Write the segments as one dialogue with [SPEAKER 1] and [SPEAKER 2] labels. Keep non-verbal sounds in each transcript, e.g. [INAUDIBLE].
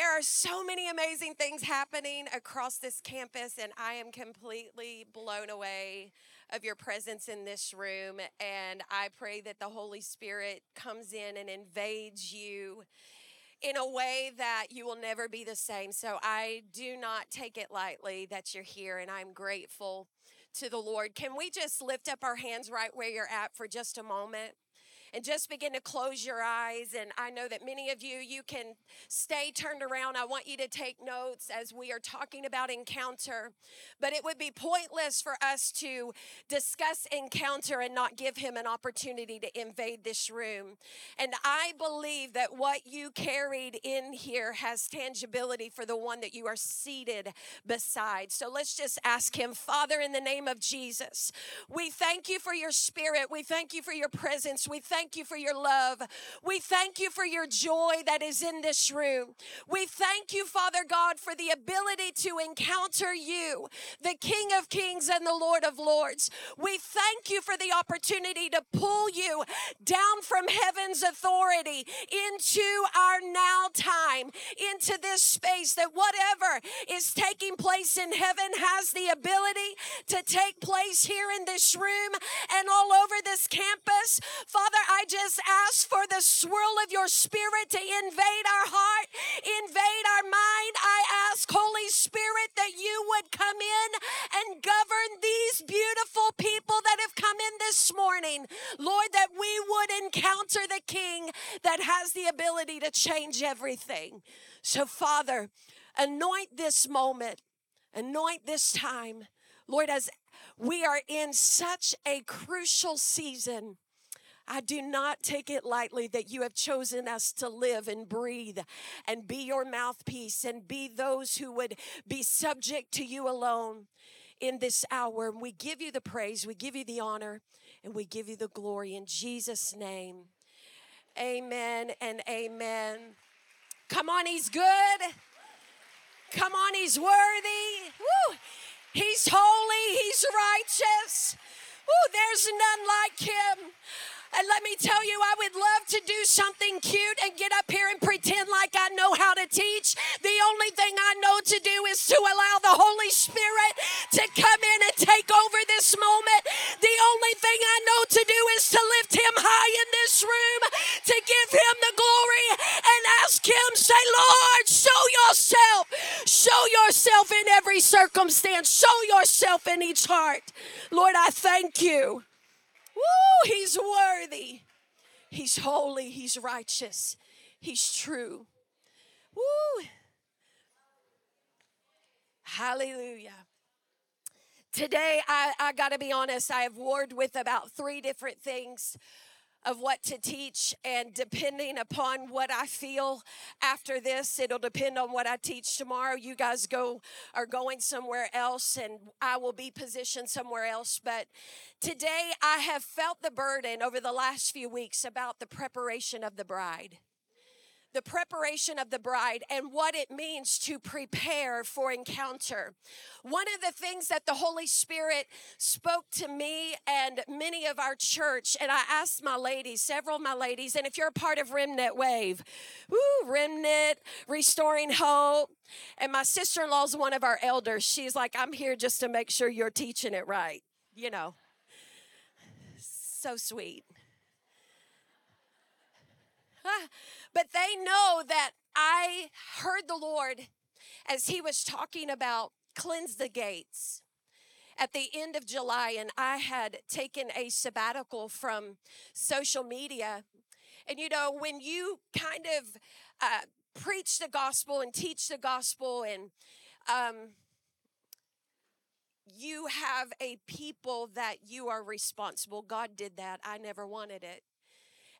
[SPEAKER 1] There are so many amazing things happening across this campus, and I am completely blown away of your presence in this room. And I pray that the Holy Spirit comes in and invades you in a way that you will never be the same. So I do not take it lightly that you're here, and I'm grateful to the Lord. Can we just lift up our hands right where you're at for just a moment? And just begin to close your eyes. And I know that many of you, you can stay turned around. I want you to take notes as we are talking about encounter. But it would be pointless for us to discuss encounter and not give him an opportunity to invade this room. And I believe that what you carried in here has tangibility for the one that you are seated beside. So let's just ask him, Father, in the name of Jesus, we thank you for your spirit. We thank you for your presence. We thank thank you for your love. We thank you for your joy that is in this room. We thank you, Father God, for the ability to encounter you, the King of Kings and the Lord of Lords. We thank you for the opportunity to pull you down from heaven's authority into our now time, into this space that whatever is taking place in heaven has the ability to take place here in this room and all over this campus. Father, I just ask for the swirl of your spirit to invade our heart, invade our mind. I ask, Holy Spirit, that you would come in and govern these beautiful people that have come in this morning. Lord, that we would encounter the King that has the ability to change everything. So, Father, anoint this moment, anoint this time. Lord, as we are in such a crucial season I do not take it lightly that you have chosen us to live and breathe and be your mouthpiece and be those who would be subject to you alone in this hour. And we give you the praise, we give you the honor, and we give you the glory in Jesus' name. Amen and amen. Come on, he's good. Come on, he's worthy. Woo. He's holy, he's righteous. There's none like him. And let me tell you, I would love to do something cute and get up here and pretend like I know how to teach. The only thing I know to do is to allow the Holy Spirit to come in and take over this moment. The only thing I know to do is to lift him high in this room, to give him the glory and ask him, say, Lord, show yourself. Show yourself in every circumstance. Show yourself in each heart. Lord, I thank you. Woo, he's worthy. He's holy. He's righteous. He's true. Woo. Hallelujah. Today, I, I got to be honest, I have warred with about three different things of what to teach and depending upon what I feel after this it'll depend on what I teach tomorrow. You guys go are going somewhere else and I will be positioned somewhere else. But today I have felt the burden over the last few weeks about the preparation of the bride the preparation of the bride and what it means to prepare for encounter. One of the things that the Holy Spirit spoke to me and many of our church, and I asked my ladies, several of my ladies, and if you're a part of Remnant Wave, woo, Remnant, Restoring Hope, and my sister in law is one of our elders. She's like, I'm here just to make sure you're teaching it right, you know. So sweet. [LAUGHS] But they know that I heard the Lord as He was talking about cleanse the gates at the end of July, and I had taken a sabbatical from social media. And you know, when you kind of uh, preach the gospel and teach the gospel, and um, you have a people that you are responsible. God did that. I never wanted it.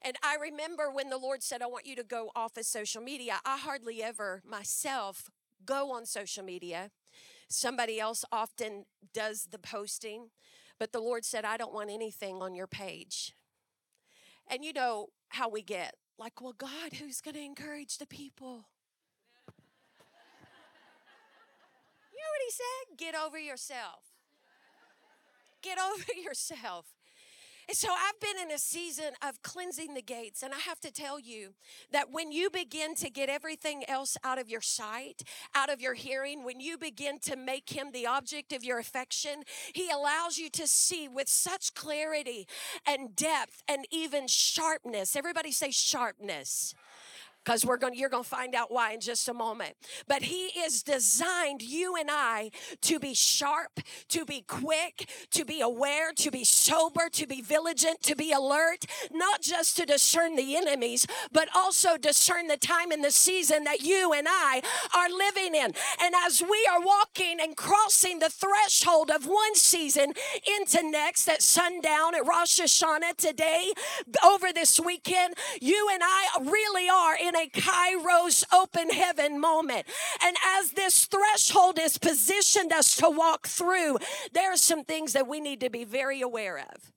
[SPEAKER 1] And I remember when the Lord said, I want you to go off of social media, I hardly ever myself go on social media. Somebody else often does the posting, but the Lord said, I don't want anything on your page. And you know how we get like, well, God, who's going to encourage the people? You know what he said? Get over yourself. Get over [LAUGHS] yourself. So I've been in a season of cleansing the gates, and I have to tell you that when you begin to get everything else out of your sight, out of your hearing, when you begin to make him the object of your affection, he allows you to see with such clarity and depth and even sharpness. Everybody say sharpness because we're going you're going to find out why in just a moment. But he is designed you and i to be sharp to be quick to be aware to be sober to be vigilant to be alert not just to discern the enemies but also discern the time and the season that you and i are living in. And as we are walking and crossing the threshold of one season into next at sundown at rosh hashanah today over this weekend you and i really are in a kairos open heaven moment. And as this threshold is positioned us to walk through, there are some things that we need to be very aware of.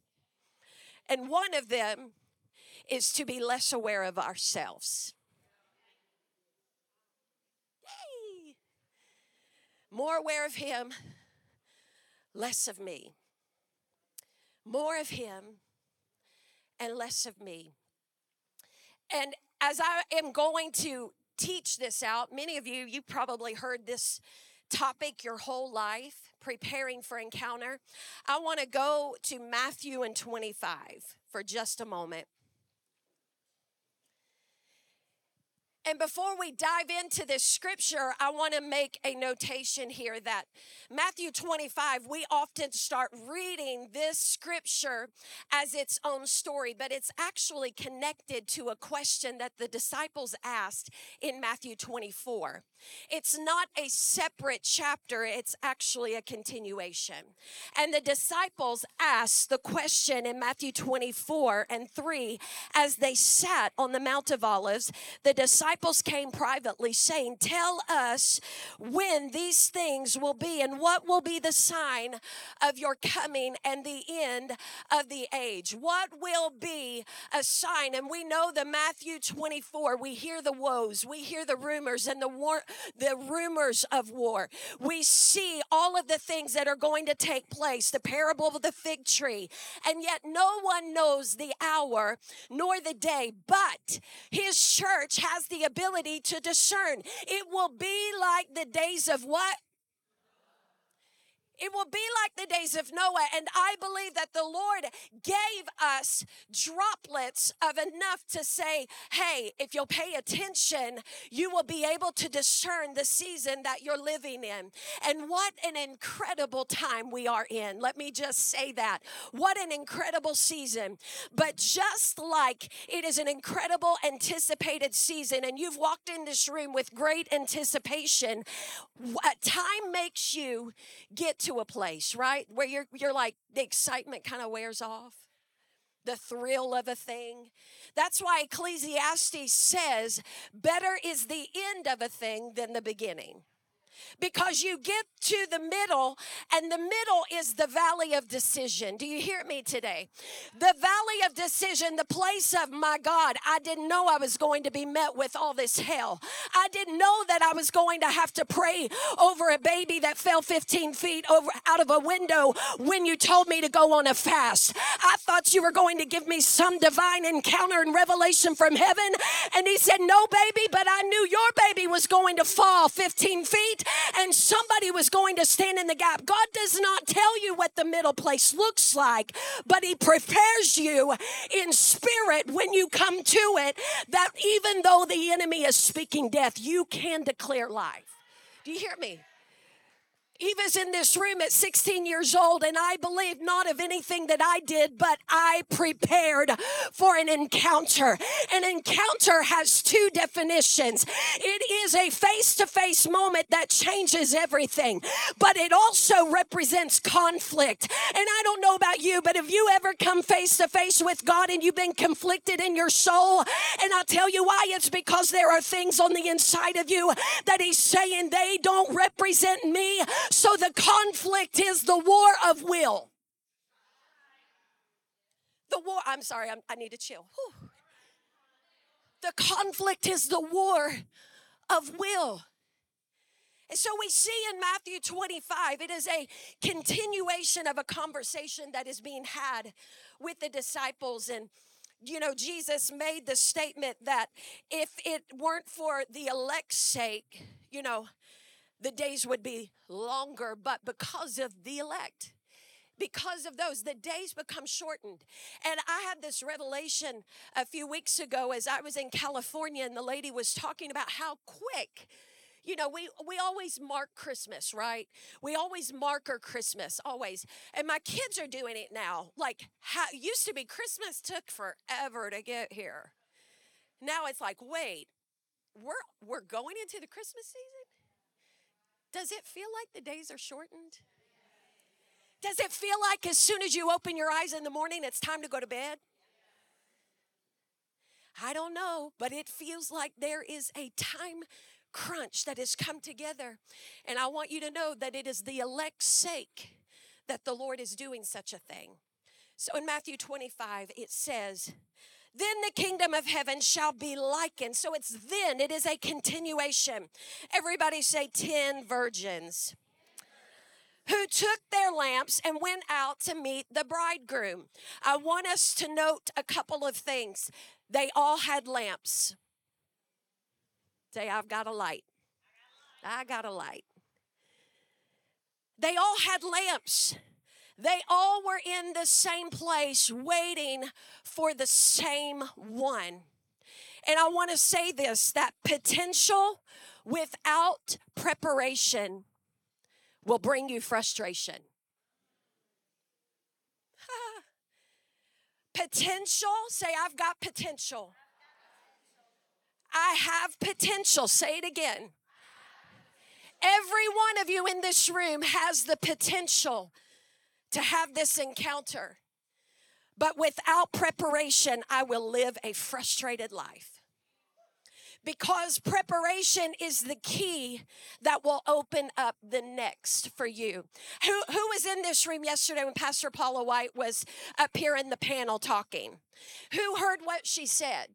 [SPEAKER 1] And one of them is to be less aware of ourselves. Yay. More aware of Him, less of me. More of Him and less of me. And as I am going to teach this out, many of you, you probably heard this topic your whole life, preparing for encounter. I want to go to Matthew and 25 for just a moment. And before we dive into this scripture, I want to make a notation here that Matthew 25, we often start reading this scripture as its own story, but it's actually connected to a question that the disciples asked in Matthew 24. It's not a separate chapter, it's actually a continuation. And the disciples asked the question in Matthew 24 and 3 as they sat on the Mount of Olives. The disciples came privately saying, Tell us when these things will be and what will be the sign of your coming and the end of the age. What will be a sign? And we know the Matthew 24, we hear the woes, we hear the rumors and the war the rumors of war. We see all of the things that are going to take place, the parable of the fig tree, and yet no one knows the hour nor the day, but his church has the ability to discern. It will be like the days of what? It will be like the days of Noah. And I believe that the Lord gave us droplets of enough to say, hey, if you'll pay attention, you will be able to discern the season that you're living in. And what an incredible time we are in. Let me just say that. What an incredible season. But just like it is an incredible anticipated season, and you've walked in this room with great anticipation, time makes you get to a place, right? Where you're you're like the excitement kind of wears off. The thrill of a thing. That's why Ecclesiastes says, better is the end of a thing than the beginning because you get to the middle, and the middle is the valley of decision. Do you hear me today? The valley of decision, the place of my God, I didn't know I was going to be met with all this hell. I didn't know that I was going to have to pray over a baby that fell 15 feet over out of a window when you told me to go on a fast. I thought you were going to give me some divine encounter and revelation from heaven. And he said, No, baby, but I knew your baby was going to fall 15 feet and somebody was going to stand in the gap. God does not tell you what the middle place looks like, but He prepares you in spirit when you come to it that even though the enemy is speaking death, you can declare life. Do you hear me? He was in this room at 16 years old, and I believe not of anything that I did, but I prepared for an encounter. An encounter has two definitions it is a face to face moment that changes everything, but it also represents conflict. And I don't know about you, but have you ever come face to face with God and you've been conflicted in your soul? And I'll tell you why it's because there are things on the inside of you that He's saying they don't represent me. So the conflict is the war of will. The war, I'm sorry, I'm, i need to chill. Whew. The conflict is the war of will. And so we see in Matthew 25, it is a continuation of a conversation that is being had with the disciples. And, you know, Jesus made the statement that if it weren't for the elect's sake, you know, the days would be longer, but because of the elect, because of those, the days become shortened. And I had this revelation a few weeks ago as I was in California, and the lady was talking about how quick you know we we always mark christmas right? We always mark our christmas always. And my kids are doing it now. Like how used to be christmas took forever to get here. Now it's like wait we're we're going into the christmas season does it feel like the days are shortened does it feel like as soon as you open your eyes in the morning it's time to go to bed I don't know, but it feels like there is a time crunch that has come together. And I want you to know that it is the elect's sake that the Lord is doing such a thing. So in Matthew 25, it says, then the kingdom of heaven shall be likened. So it's then, it is a continuation. Everybody say 10 virgins who took their lamps and went out to meet the bridegroom. I want us to note a couple of things. They all had lamps. Say, I've got a light. I got a light. They all had lamps. They all were in the same place waiting for the same one. And I want to say this that potential without preparation will bring you frustration. [LAUGHS] potential, say, I've got potential. I have potential. Say it again. Every one of you in this room has the potential to have this encounter. But without preparation, I will live a frustrated life. Because preparation is the key that will open up the next for you. Who, who was in this room yesterday when Pastor Paula White was up here in the panel talking? Who heard what she said?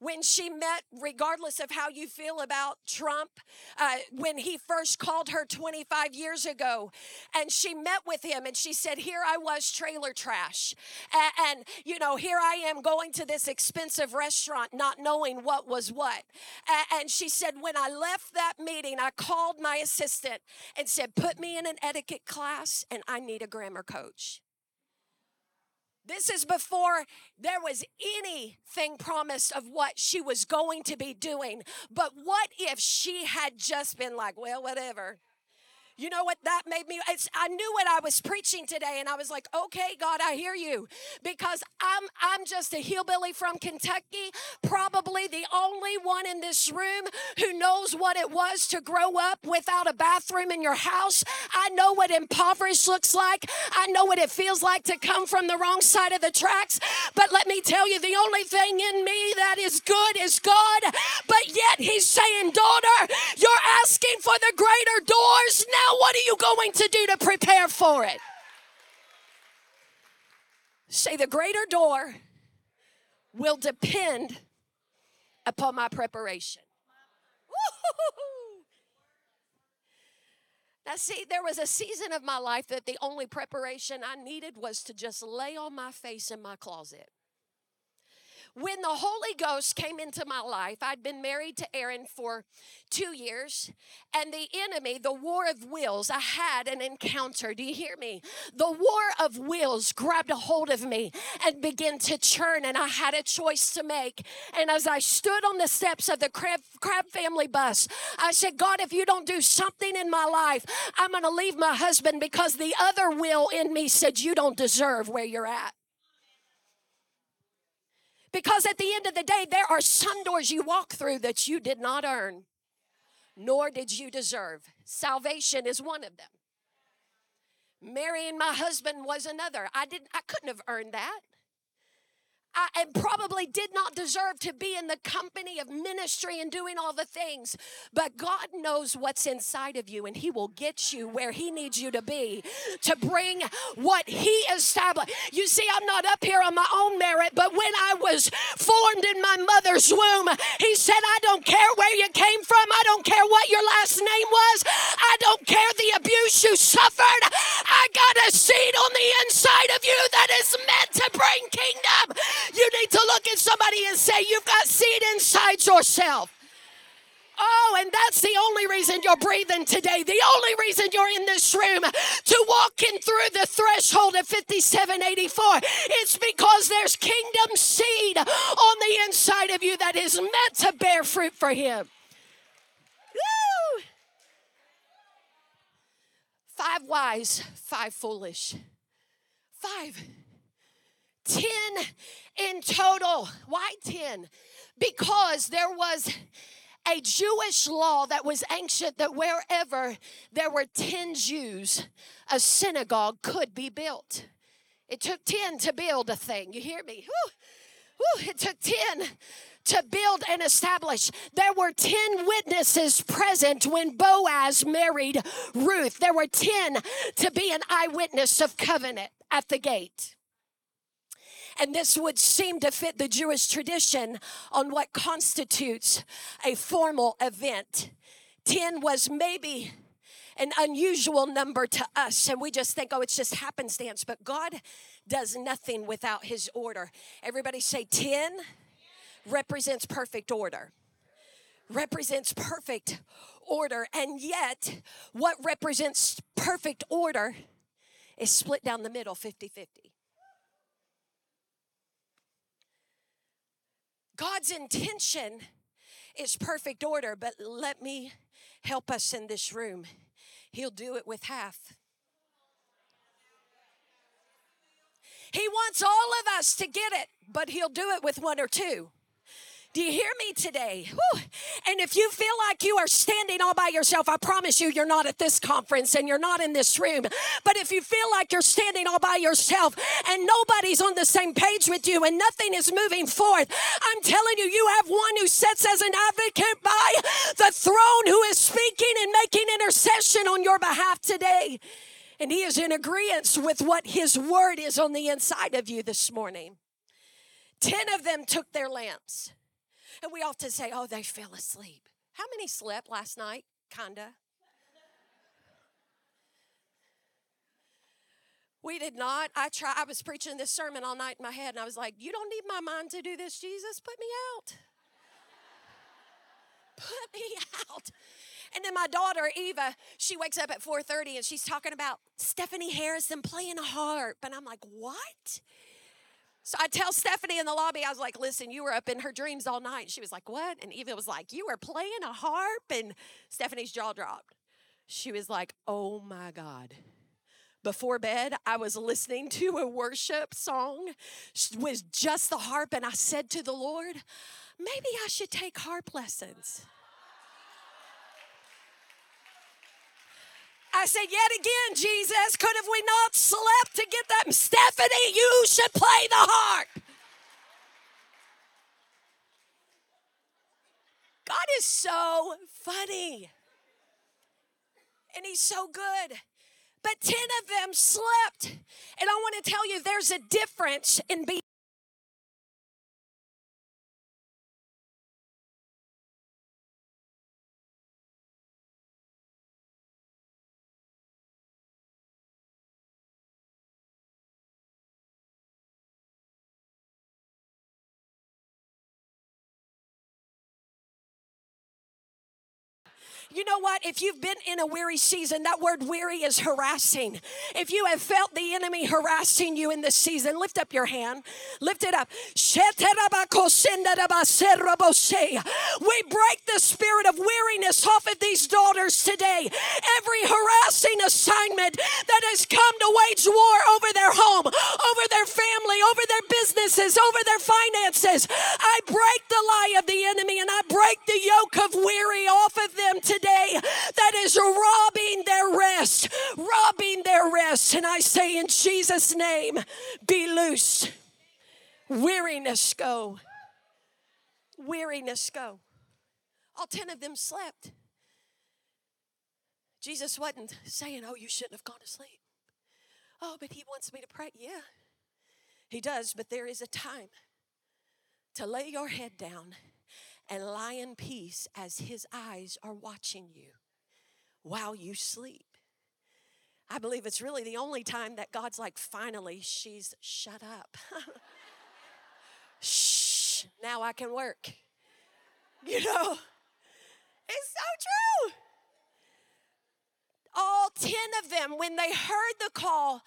[SPEAKER 1] When she met, regardless of how you feel about Trump, uh, when he first called her 25 years ago, and she met with him and she said, Here I was, trailer trash. And, and, you know, here I am going to this expensive restaurant, not knowing what was what. And, and she said, When I left that meeting, I called my assistant and said, Put me in an etiquette class, and I need a grammar coach. This is before there was anything promised of what she was going to be doing. But what if she had just been like, well, whatever? You know what that made me? I knew what I was preaching today, and I was like, "Okay, God, I hear you," because I'm I'm just a hillbilly from Kentucky, probably the only one in this room who knows what it was to grow up without a bathroom in your house. I know what impoverished looks like. I know what it feels like to come from the wrong side of the tracks. But let me tell you, the only thing in me that is good is God. But yet He's saying, "Daughter, you're asking for the greater doors now." Now, what are you going to do to prepare for it? Say, the greater door will depend upon my preparation. Now, see, there was a season of my life that the only preparation I needed was to just lay on my face in my closet when the Holy Ghost came into my life, I'd been married to Aaron for two years, and the enemy, the war of wills, I had an encounter. Do you hear me? The war of wills grabbed a hold of me and began to churn, and I had a choice to make. And as I stood on the steps of the Crabb, Crabb family bus, I said, God, if you don't do something in my life, I'm going to leave my husband because the other will in me said, You don't deserve where you're at. Because at the end of the day, there are some doors you walk through that you did not earn, nor did you deserve. Salvation is one of them. Marrying my husband was another. I didn't I couldn't have earned that. I, and probably did not deserve to be in the company of ministry and doing all the things. But God knows what's inside of you, and He will get you where He needs you to be to bring what He established. You see, I'm not up here on my own merit, but when I was formed in my mother's womb, He said, I don't care where you came from, I don't care what your last name was, I don't care the abuse you suffered. I got a seed on the inside of you that is meant to bring kingdom. You need to look at somebody and say, You've got seed inside yourself. Oh, and that's the only reason you're breathing today. The only reason you're in this room to walking through the threshold of 5784. It's because there's kingdom seed on the inside of you that is meant to bear fruit for Him. Woo! Five wise, five foolish. Five. Ten in total. Why 10? Because there was a Jewish law that was ancient that wherever there were 10 Jews, a synagogue could be built. It took 10 to build a thing. You hear me? Whew. Whew. It took 10 to build and establish. There were 10 witnesses present when Boaz married Ruth. There were 10 to be an eyewitness of covenant at the gate. And this would seem to fit the Jewish tradition on what constitutes a formal event. 10 was maybe an unusual number to us, and we just think, oh, it's just happenstance. But God does nothing without His order. Everybody say 10 represents perfect order. Represents perfect order. And yet, what represents perfect order is split down the middle 50 50. God's intention is perfect order, but let me help us in this room. He'll do it with half. He wants all of us to get it, but He'll do it with one or two. Do you hear me today? And if you feel like you are standing all by yourself, I promise you, you're not at this conference and you're not in this room. But if you feel like you're standing all by yourself and nobody's on the same page with you and nothing is moving forth, I'm telling you, you have one who sits as an advocate by the throne who is speaking and making intercession on your behalf today. And he is in agreement with what his word is on the inside of you this morning. Ten of them took their lamps. And we often say, oh, they fell asleep. How many slept last night? Kinda. We did not. I try. I was preaching this sermon all night in my head, and I was like, "You don't need my mind to do this, Jesus. Put me out. [LAUGHS] Put me out." And then my daughter Eva, she wakes up at 4:30 and she's talking about Stephanie Harrison playing a harp, and I'm like, "What?" So I tell Stephanie in the lobby, I was like, listen, you were up in her dreams all night. She was like, what? And Eva was like, you were playing a harp? And Stephanie's jaw dropped. She was like, oh my God. Before bed, I was listening to a worship song with just the harp, and I said to the Lord, maybe I should take harp lessons. I said, Yet again, Jesus, could have we not slept to get that? Stephanie, you should play the harp. God is so funny. And He's so good. But 10 of them slept. And I want to tell you there's a difference in being. You know what? If you've been in a weary season, that word weary is harassing. If you have felt the enemy harassing you in this season, lift up your hand. Lift it up. We break the spirit of weariness off of these daughters today. Every harassing assignment that has come to wage war over their home, over their family, over their businesses, over their finances, I break the lie of the enemy and I break the yoke of weary off of them today today that is robbing their rest, robbing their rest. And I say in Jesus' name, be loose. Weariness go. Weariness go. All 10 of them slept. Jesus wasn't saying, Oh, you shouldn't have gone to sleep. Oh, but he wants me to pray. Yeah, he does, but there is a time to lay your head down and lie in peace as his eyes are watching you while you sleep. I believe it's really the only time that God's like, finally, she's shut up. [LAUGHS] Shh, now I can work. You know, it's so true. All 10 of them, when they heard the call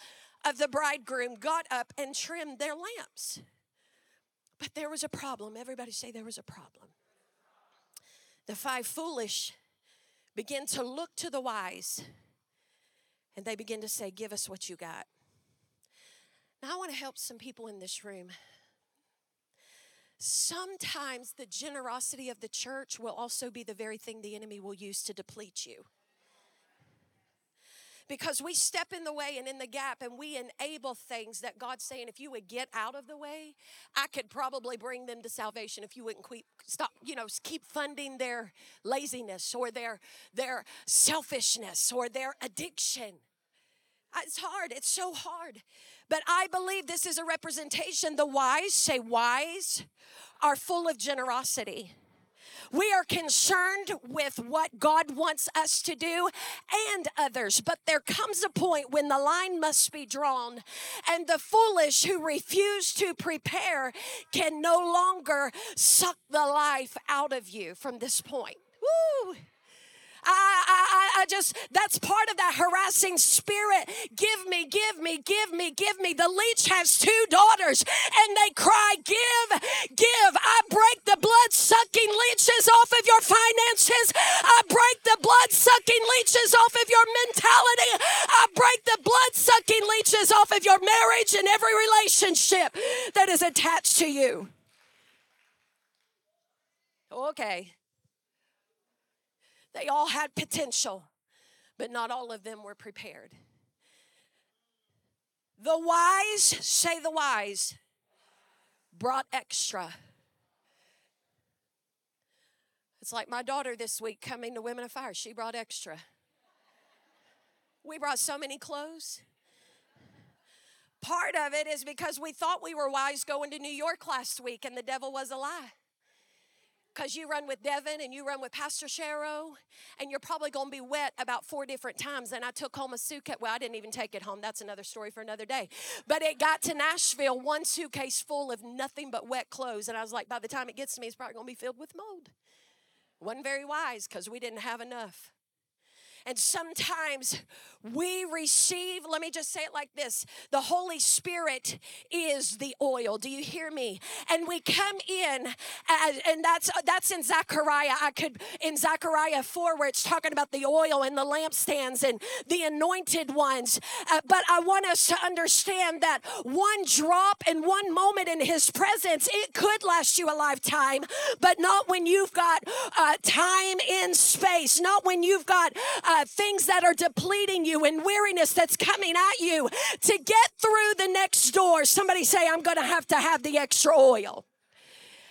[SPEAKER 1] of the bridegroom, got up and trimmed their lamps. But there was a problem. Everybody say there was a problem. The five foolish begin to look to the wise and they begin to say, Give us what you got. Now, I want to help some people in this room. Sometimes the generosity of the church will also be the very thing the enemy will use to deplete you because we step in the way and in the gap and we enable things that God's saying, if you would get out of the way, I could probably bring them to salvation if you wouldn't keep, stop, you know, keep funding their laziness or their, their selfishness or their addiction. It's hard. It's so hard. But I believe this is a representation. The wise, say wise, are full of generosity. We are concerned with what God wants us to do and others, but there comes a point when the line must be drawn, and the foolish who refuse to prepare can no longer suck the life out of you from this point. Woo! I, I, I just, that's part of that harassing spirit. Give me, give me, give me, give me. The leech has two daughters and they cry, Give, give. I break the blood sucking leeches off of your finances. I break the blood sucking leeches off of your mentality. I break the blood sucking leeches off of your marriage and every relationship that is attached to you. Okay. They all had potential, but not all of them were prepared. The wise, say the wise, brought extra. It's like my daughter this week coming to Women of Fire. She brought extra. We brought so many clothes. Part of it is because we thought we were wise going to New York last week, and the devil was a lie because you run with Devin and you run with Pastor Shero, and you're probably going to be wet about four different times. And I took home a suitcase. Well, I didn't even take it home. That's another story for another day. But it got to Nashville, one suitcase full of nothing but wet clothes. And I was like, by the time it gets to me, it's probably going to be filled with mold. Wasn't very wise because we didn't have enough. And sometimes we receive, let me just say it like this the Holy Spirit is the oil. Do you hear me? And we come in, as, and that's that's in Zechariah. I could, in Zechariah 4, where it's talking about the oil and the lampstands and the anointed ones. Uh, but I want us to understand that one drop and one moment in His presence, it could last you a lifetime, but not when you've got uh, time in space, not when you've got uh, things that are depleting you and weariness that's coming at you to get through the next door. Somebody say, I'm going to have to have the extra oil.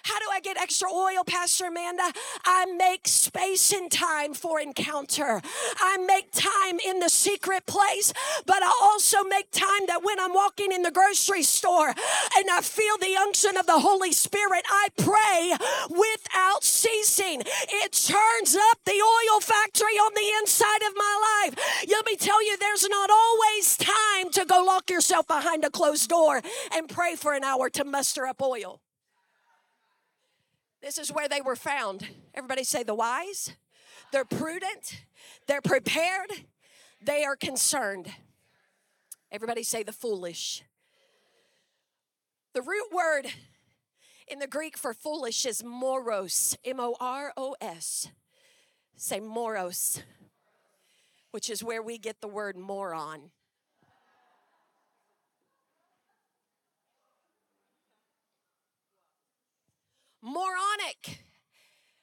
[SPEAKER 1] How do I get extra oil, Pastor Amanda? I make space and time for encounter. I make time in the secret place, but I also make time that when I'm walking in the grocery store and I feel the unction of the Holy Spirit, I pray without ceasing. It turns up the oil factory on the inside of my life. Let me tell you, there's not always time to go lock yourself behind a closed door and pray for an hour to muster up oil. This is where they were found. Everybody say the wise. They're prudent. They're prepared. They are concerned. Everybody say the foolish. The root word in the Greek for foolish is moros, M O R O S. Say moros, which is where we get the word moron. moronic,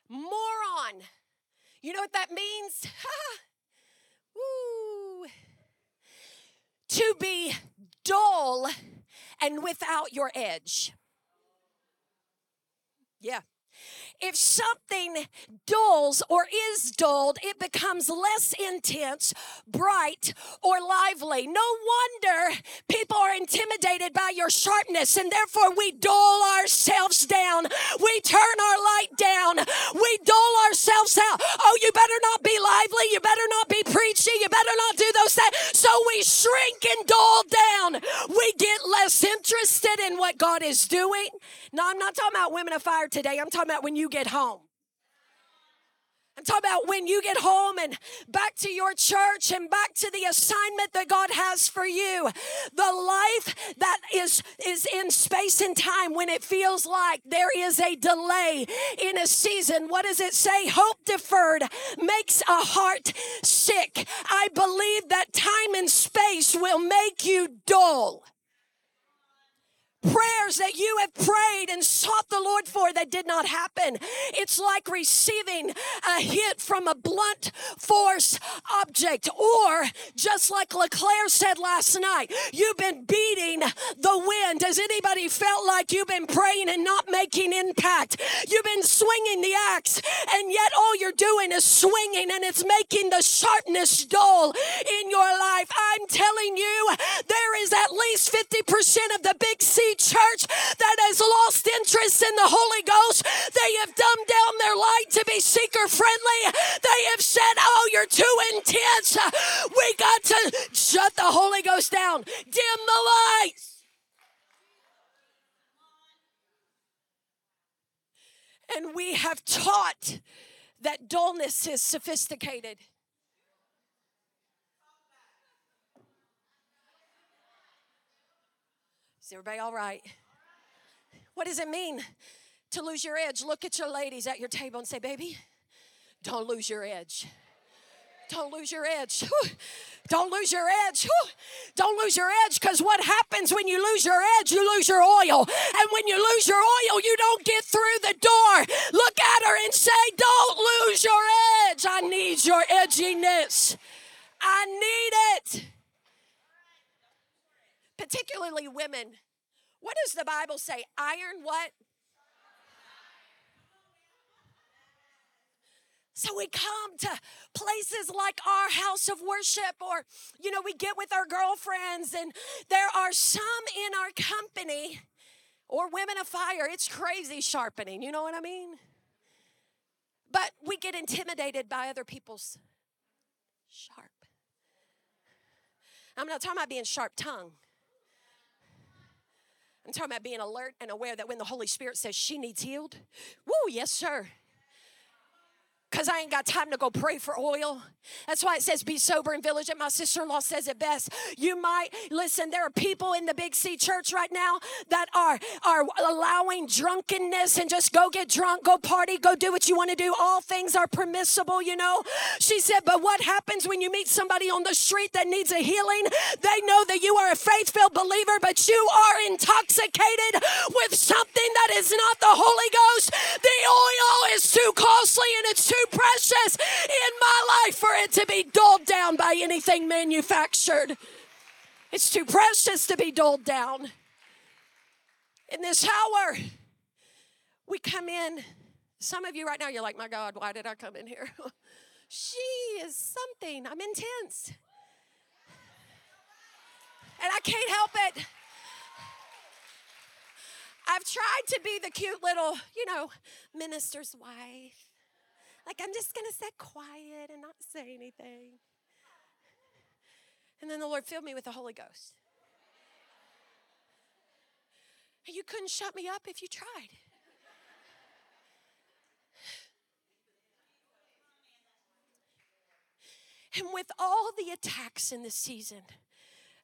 [SPEAKER 1] moron. You know what that means? [LAUGHS] Woo. To be dull and without your edge. Yeah,
[SPEAKER 2] if something dulls or is dulled, it becomes less intense, bright, or lively. No wonder people are intimidated by your sharpness, and therefore we dull ourselves down. We turn our light down. We dull ourselves out. Oh, you better not be lively. You better not be preachy. You better not do those things. So we shrink and dull down. We get less interested in what God is doing. No, I'm not talking about women of fire today. I'm talking about when you get home. I'm talking about when you get home and back to your church and back to the assignment that God has for you. The life that is, is in space and time when it feels like there is a delay in a season. What does it say? Hope deferred makes a heart sick. I believe that time and space will make you dull prayers that you have prayed and sought the Lord for that did not happen. It's like receiving a hit from a blunt force object, or just like LeClaire said last night, you've been beating the wind. Has anybody felt like you've been praying and not making impact? You've been swinging the axe, and yet all you're doing is swinging, and it's making the sharpness dull in your life. I'm telling you, there is at least 50% of the big C church that has lost interest in the Holy Ghost. They have dumbed down their light to be seeker friendly. They have said, Oh, you're too intense. We got to shut the Holy Ghost down, dim the lights. And we have taught that dullness is sophisticated. Is everybody all right? What does it mean to lose your edge? Look at your ladies at your table and say, baby, don't lose your edge. Don't lose your edge. Don't lose your edge. Don't lose your edge because what happens when you lose your edge, you lose your oil. And when you lose your oil, you don't get through the door. Look at her and say, Don't lose your edge. I need your edginess. I need it particularly women. What does the Bible say? Iron what? So we come to places like our house of worship, or, you know, we get with our girlfriends, and there are some in our company or women of fire. It's crazy sharpening, you know what I mean? But we get intimidated by other people's sharp. I'm not talking about being sharp tongue. I'm talking about being alert and aware that when the Holy Spirit says she needs healed, woo, yes, sir because I ain't got time to go pray for oil. That's why it says be sober and vigilant. My sister in law says it best. You might listen, there are people in the Big C church right now that are, are allowing drunkenness and just go get drunk, go party, go do what you want to do. All things are permissible, you know. She said, but what happens when you meet somebody on the street that needs a healing? They know that you are a faith filled believer, but you are intoxicated with something that is not the Holy Ghost. The oil is too costly and it's too precious in my life for it to be dulled down by anything manufactured. It's too precious to be dulled down. In this hour, we come in. Some of you right now, you're like, my God, why did I come in here? [LAUGHS] she is something. I'm intense. And I can't help it. I've tried to be the cute little, you know, minister's wife. Like, I'm just going to sit quiet and not say anything. And then the Lord filled me with the Holy Ghost. And you couldn't shut me up if you tried. And with all the attacks in this season,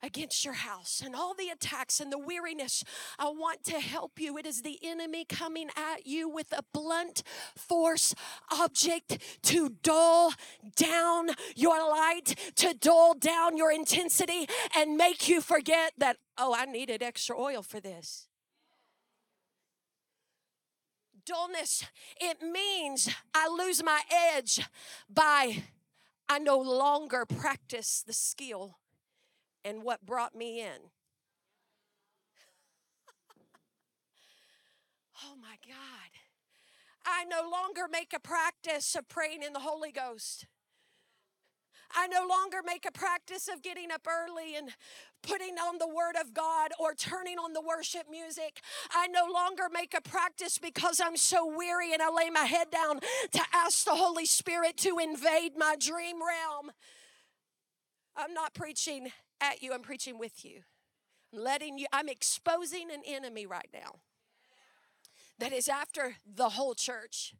[SPEAKER 2] against your house and all the attacks and the weariness. I want to help you. It is the enemy coming at you with a blunt force object to dull down your light, to dull down your intensity, and make you forget that, oh, I needed extra oil for this. Dullness, it means I lose my edge by I no longer practice the skill and what brought me in. [LAUGHS] oh my God. I no longer make a practice of praying in the Holy Ghost. I no longer make a practice of getting up early and putting on the Word of God or turning on the worship music. I no longer make a practice because I'm so weary and I lay my head down to ask the Holy Spirit to invade my dream realm. I'm not preaching at you, I'm preaching with you. I'm letting you, I'm exposing an enemy right now that is after the whole church.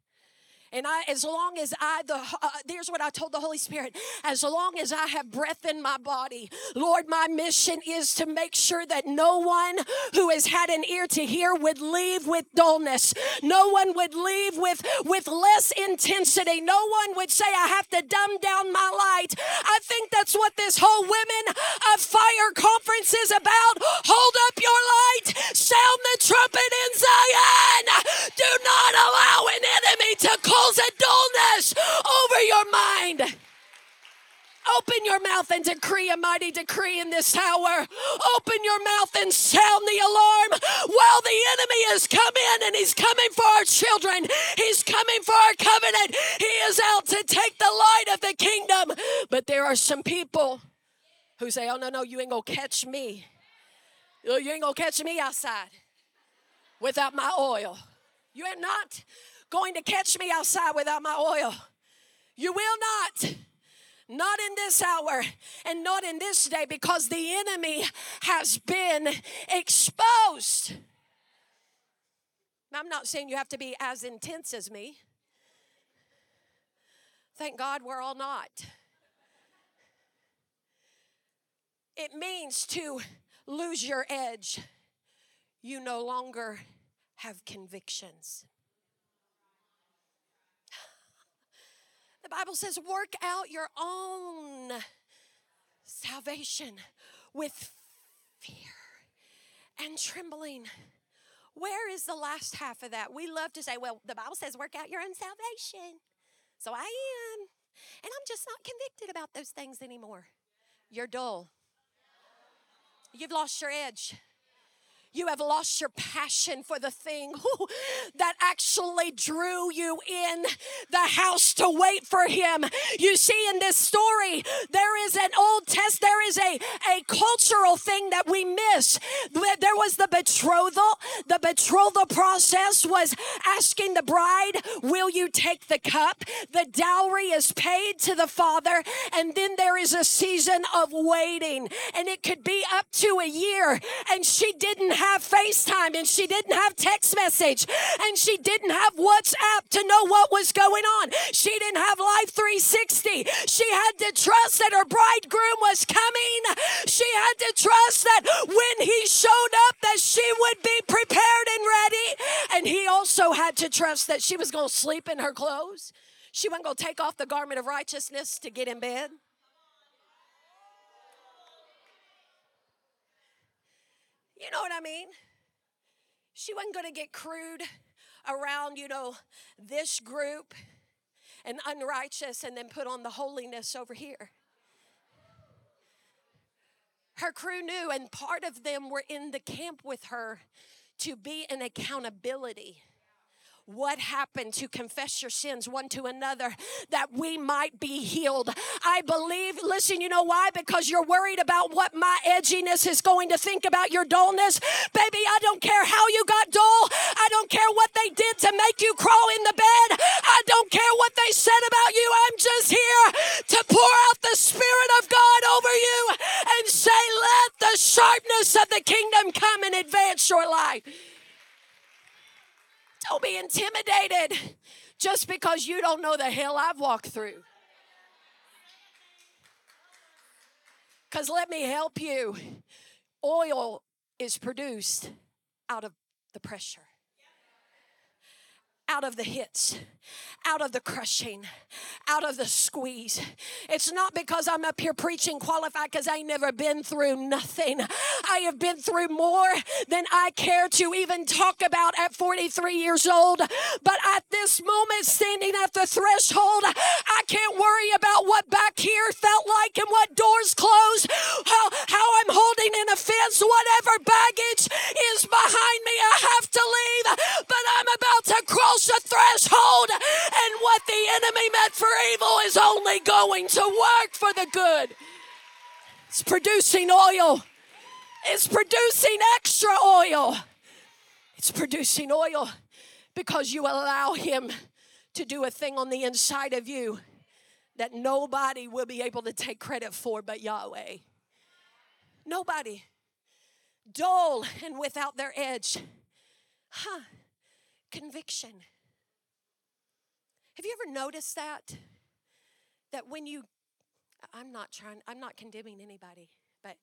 [SPEAKER 2] And I, as long as I, the uh, here's what I told the Holy Spirit: as long as I have breath in my body, Lord, my mission is to make sure that no one who has had an ear to hear would leave with dullness. No one would leave with with less intensity. No one would say, "I have to dumb down my light." I think that's what this whole Women of Fire conference is about. Hold up your light, sound the trumpet in Zion. Do not allow an enemy to call a dullness over your mind. Open your mouth and decree a mighty decree in this hour. Open your mouth and sound the alarm while the enemy has come in and he's coming for our children. He's coming for our covenant. He is out to take the light of the kingdom. But there are some people who say, Oh, no, no, you ain't gonna catch me. You ain't gonna catch me outside without my oil. You ain't not going to catch me outside without my oil. You will not. Not in this hour and not in this day because the enemy has been exposed. I'm not saying you have to be as intense as me. Thank God we're all not. It means to lose your edge. You no longer have convictions. The Bible says, work out your own salvation with fear and trembling. Where is the last half of that? We love to say, well, the Bible says, work out your own salvation. So I am. And I'm just not convicted about those things anymore. You're dull. You've lost your edge. You have lost your passion for the thing [LAUGHS] that actually drew you in the house to wait for him. You see, in this story, there is an Old Test, there is a, a cultural thing that we miss. There was the betrothal. The betrothal process was asking the bride, Will you take the cup? The dowry is paid to the father, and then there is a season of waiting, and it could be up to a year. And she didn't have FaceTime and she didn't have text message and she didn't have WhatsApp to know what was going on. She didn't have Life 360. She had to trust that her bridegroom was coming. She had to trust that when he showed up that she would be prepared and ready. And he also had to trust that she was going to sleep in her clothes. She wasn't going to take off the garment of righteousness to get in bed. You know what I mean? She wasn't going to get crude around, you know, this group and unrighteous and then put on the holiness over here. Her crew knew, and part of them were in the camp with her to be an accountability what happened to confess your sins one to another that we might be healed. I believe, listen, you know why? Because you're worried about what my edginess is going to think about your dullness. Baby, I don't care how you got dull. I don't care what they did to make you crawl in the bed. I don't care what they said about you. I'm just here to pour out the Spirit of God over you and say, let the sharpness of the kingdom come and advance your life. Don't be intimidated just because you don't know the hell I've walked through. Because let me help you. Oil is produced out of the pressure out of the hits, out of the crushing, out of the squeeze. It's not because I'm up here preaching qualified because I never been through nothing. I have been through more than I care to even talk about at 43 years old. But at this moment, standing at the threshold, I can't worry about what back here felt like and what doors closed, how, how I'm holding an offense, whatever baggage is behind me, I have to leave but I'm about to cross a threshold, and what the enemy meant for evil is only going to work for the good. It's producing oil, it's producing extra oil, it's producing oil because you allow Him to do a thing on the inside of you that nobody will be able to take credit for but Yahweh. Nobody. Dull and without their edge. Huh. Conviction. Have you ever noticed that? That when you, I'm not trying, I'm not condemning anybody, but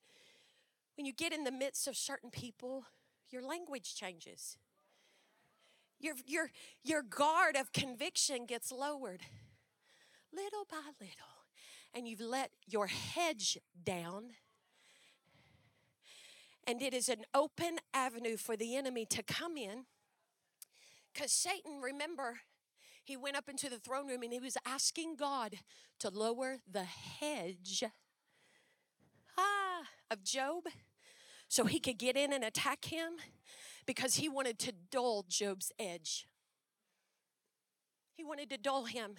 [SPEAKER 2] when you get in the midst of certain people, your language changes. Your, your, your guard of conviction gets lowered little by little, and you've let your hedge down. And it is an open avenue for the enemy to come in. Because Satan, remember, he went up into the throne room and he was asking God to lower the hedge ah, of Job so he could get in and attack him because he wanted to dull Job's edge. He wanted to dull him.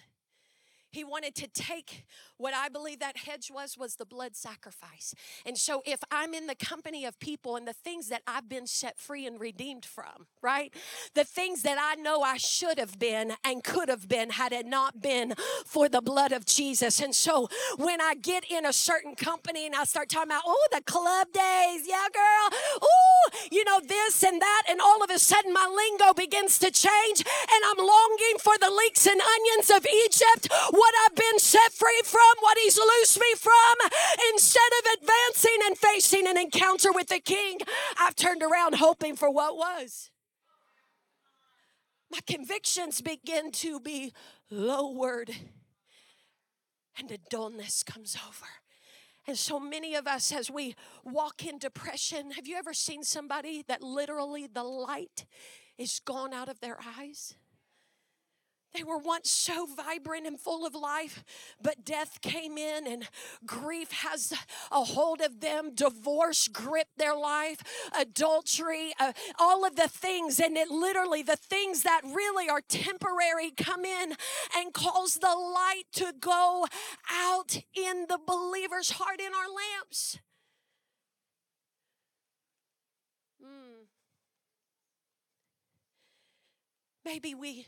[SPEAKER 2] He wanted to take what I believe that hedge was was the blood sacrifice. And so if I'm in the company of people and the things that I've been set free and redeemed from, right? The things that I know I should have been and could have been had it not been for the blood of Jesus. And so when I get in a certain company and I start talking about, oh, the club days, yeah, girl, oh, you know, this and that, and all of a sudden my lingo begins to change and I'm longing for the leeks and onions of Egypt what I've been set free from, what He's loosed me from. Instead of advancing and facing an encounter with the King, I've turned around hoping for what was. My convictions begin to be lowered, and a dullness comes over. And so many of us, as we walk in depression, have you ever seen somebody that literally the light is gone out of their eyes? They were once so vibrant and full of life, but death came in and grief has a hold of them. Divorce gripped their life, adultery, uh, all of the things. And it literally, the things that really are temporary come in and cause the light to go out in the believer's heart in our lamps. Mm. Maybe we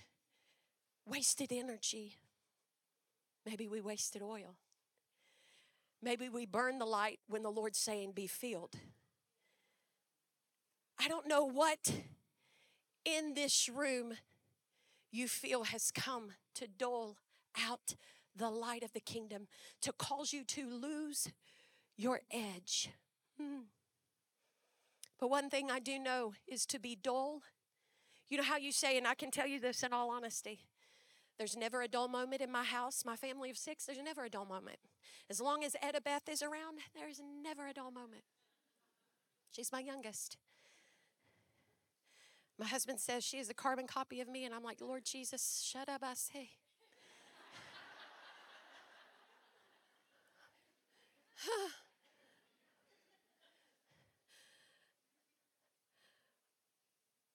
[SPEAKER 2] wasted energy. Maybe we wasted oil. Maybe we burned the light when the Lord's saying, Be filled. I don't know what in this room you feel has come to dull out the light of the kingdom, to cause you to lose your edge. Hmm. But one thing I do know is to be dull. You know how you say, and I can tell you this in all honesty there's never a dull moment in my house. My family of six, there's never a dull moment. As long as Etta Beth is around, there's never a dull moment. She's my youngest. My husband says she is a carbon copy of me, and I'm like, Lord Jesus, shut up, I say. [SIGHS]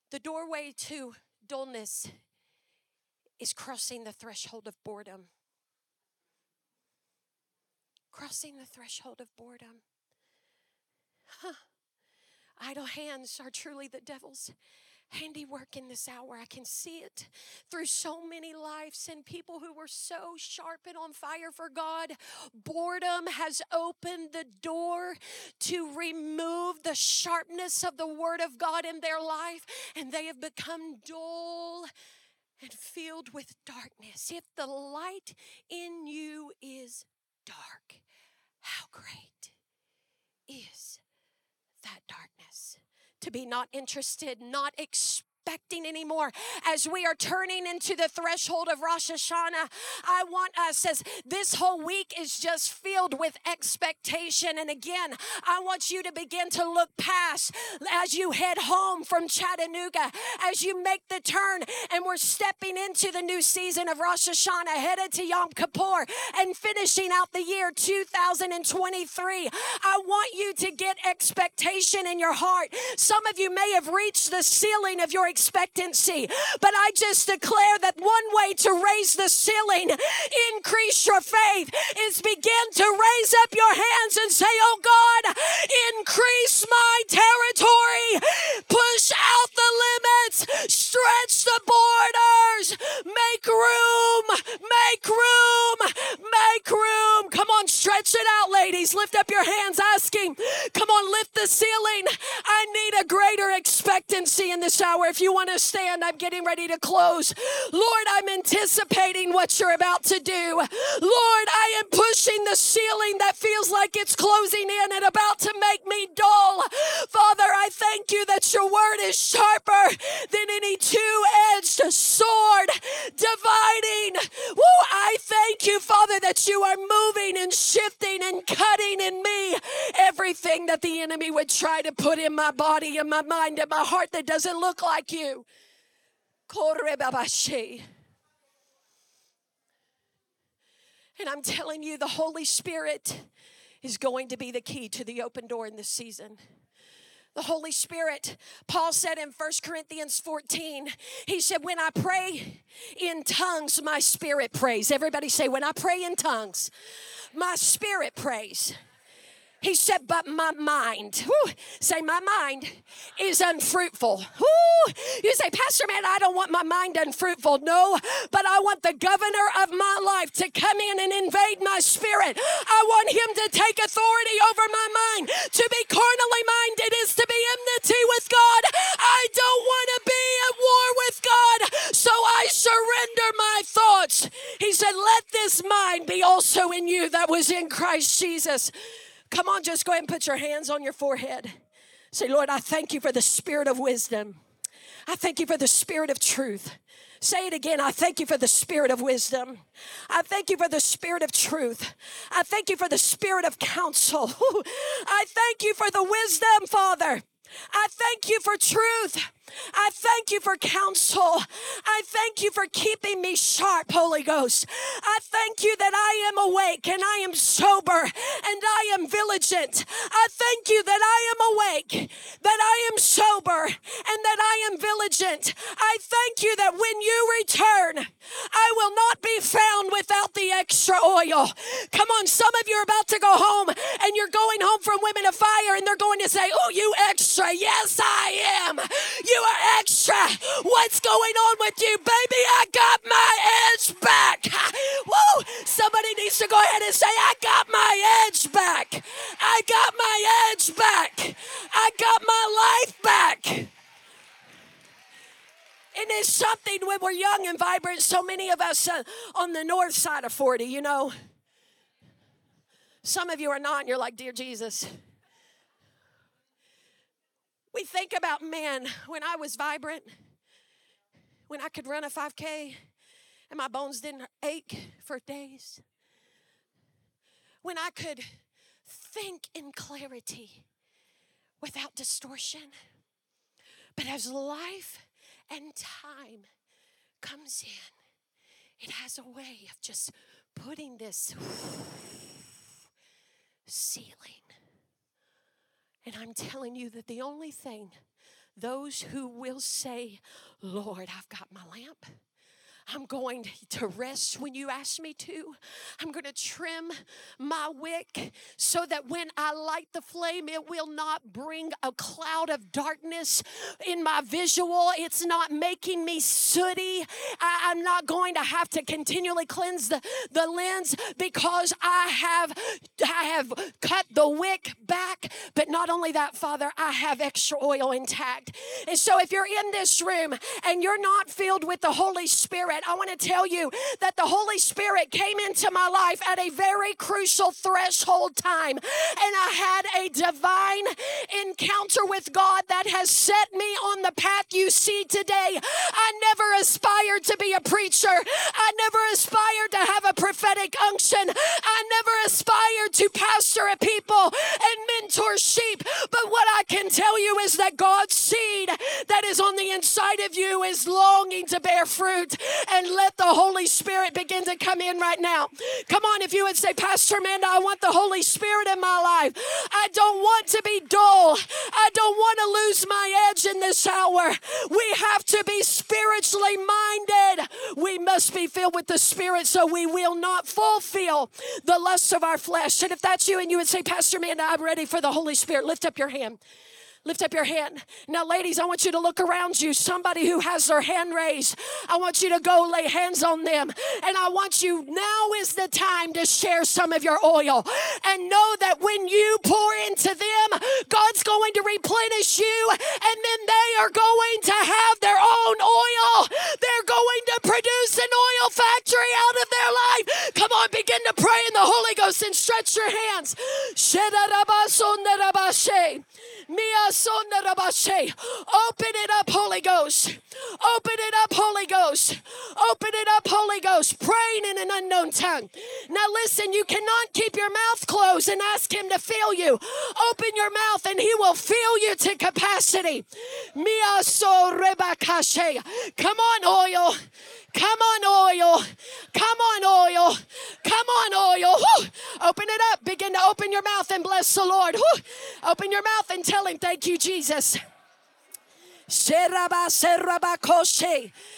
[SPEAKER 2] the doorway to dullness is crossing the threshold of boredom. Crossing the threshold of boredom. Huh. Idle hands are truly the devil's handiwork in this hour. I can see it through so many lives and people who were so sharp and on fire for God. Boredom has opened the door to remove the sharpness of the Word of God in their life, and they have become dull and filled with darkness. If the light in you is dark, how great is that darkness? To be not interested, not expecting expecting anymore. As we are turning into the threshold of Rosh Hashanah, I want us as this whole week is just filled with expectation. And again, I want you to begin to look past as you head home from Chattanooga, as you make the turn, and we're stepping into the new season of Rosh Hashanah, headed to Yom Kippur, and finishing out the year 2023. I want you to get expectation in your heart. Some of you may have reached the ceiling of your expectancy. But I just declare that one way to raise the ceiling, increase your faith, is begin to raise up your hands and say, Oh God, increase my territory, push out the limits, stretch the borders, make room, make room, make room. Come stretch it out, ladies. Lift up your hands, asking, Come on, lift the ceiling. I need a greater expectancy in this hour. If you want to stand, I'm getting ready to close. Lord, I'm anticipating what you're about to do. Lord, I am pushing the ceiling that feels like it's closing in and about to make me dull. Father, I thank you that your word is sharper than any two edged sword, dividing. Woo, I thank you, Father, that you are moving and shifting and cutting in me. Everything that the enemy would try to put in my body, in my mind, in my heart that doesn't look like you. And I'm telling you, the Holy Spirit is going to be the key to the open door in this season the Holy Spirit. Paul said in 1 Corinthians 14, he said, When I pray in tongues, my spirit prays. Everybody say, When I pray in tongues, my spirit prays. He said, but my mind, whew, say, my mind is unfruitful. Whew. You say, Pastor Man, I don't want my mind unfruitful. No, but I want the governor of my life to come in and invade my spirit. I want him to take authority over my mind. To be carnally minded is to be enmity with God. I don't want to be at war with God, so I surrender my thoughts. He said, Let this mind be also in you that was in Christ Jesus. Come on, just go ahead and put your hands on your forehead. Say, Lord, I thank you for the spirit of wisdom. I thank you for the spirit of truth. Say it again. I thank you for the spirit of wisdom. I thank you for the spirit of truth. I thank you for the spirit of counsel. [LAUGHS] I thank you for the wisdom, Father. I thank you for truth. I thank you for counsel. I thank you for keeping me sharp, Holy Ghost. I thank you that I am awake and I am sober and I am vigilant. I thank you that I am awake, that I am sober, and that I am vigilant. I thank you that when you return, I will not be found without the extra oil. Come on, some of you are about to go home and you're going home from Women of Fire and they're going to say, Oh, you extra. Yes, I am. You are extra. What's going on with you, baby? I got my edge back. [LAUGHS] Woo! Somebody needs to go ahead and say, I got my edge back. I got my edge back. I got my life back. And it's something when we're young and vibrant, so many of us uh, on the north side of 40, you know. Some of you are not, and you're like, Dear Jesus. We think about, man, when I was vibrant, when I could run a 5K and my bones didn't ache for days, when I could think in clarity without distortion. But as life and time comes in, it has a way of just putting this [SIGHS] ceiling and I'm telling you that the only thing, those who will say, Lord, I've got my lamp. I'm going to rest when you ask me to. I'm going to trim my wick so that when I light the flame, it will not bring a cloud of darkness in my visual. It's not making me sooty. I, am not going to have to continually cleanse the, the lens because I have I have cut the wick back. But not only that, Father, I have extra oil intact. And so if you're in this room and you're not filled with the Holy Spirit, Spirit, I want to tell you that the Holy Spirit came into my life at a very crucial threshold time. And I had a divine encounter with God that has set me on the path you see today. I never aspired to be a preacher, I never aspired to have a prophetic unction, I never aspired to pastor a people and mentor sheep. But what I can tell you is that God's seed that is on the inside of you is longing to bear fruit. And let the Holy Spirit begin to come in right now. Come on, if you would say, Pastor Amanda, I want the Holy Spirit in my life. I don't want to be dull. I don't want to lose my edge in this hour. We have to be spiritually minded. We must be filled with the Spirit so we will not fulfill the lusts of our flesh. And if that's you and you would say, Pastor Amanda, I'm ready for the Holy Spirit, lift up your hand. Lift up your hand. Now, ladies, I want you to look around you. Somebody who has their hand raised, I want you to go lay hands on them. And I want you, now is the time to share some of your oil. And know that when you pour into them, God's going to replenish you. And then they are going to have their own oil. They're going to produce an oil factory out of their life. Come on, begin to pray in the Holy Ghost and stretch your hands. Open it up, Holy Ghost. Open it up, Holy Ghost. Open it up, Holy Ghost. Praying in an unknown tongue. Now listen, you cannot keep your mouth closed and ask Him to fill you. Open your mouth and He will fill you to capacity. Come on, oil. Come on, oil. Come on, oil. Come on, oil. Whew. Open it up. Begin to open your mouth and bless the Lord. Whew. Open your mouth and tell Him, Thank you, Jesus.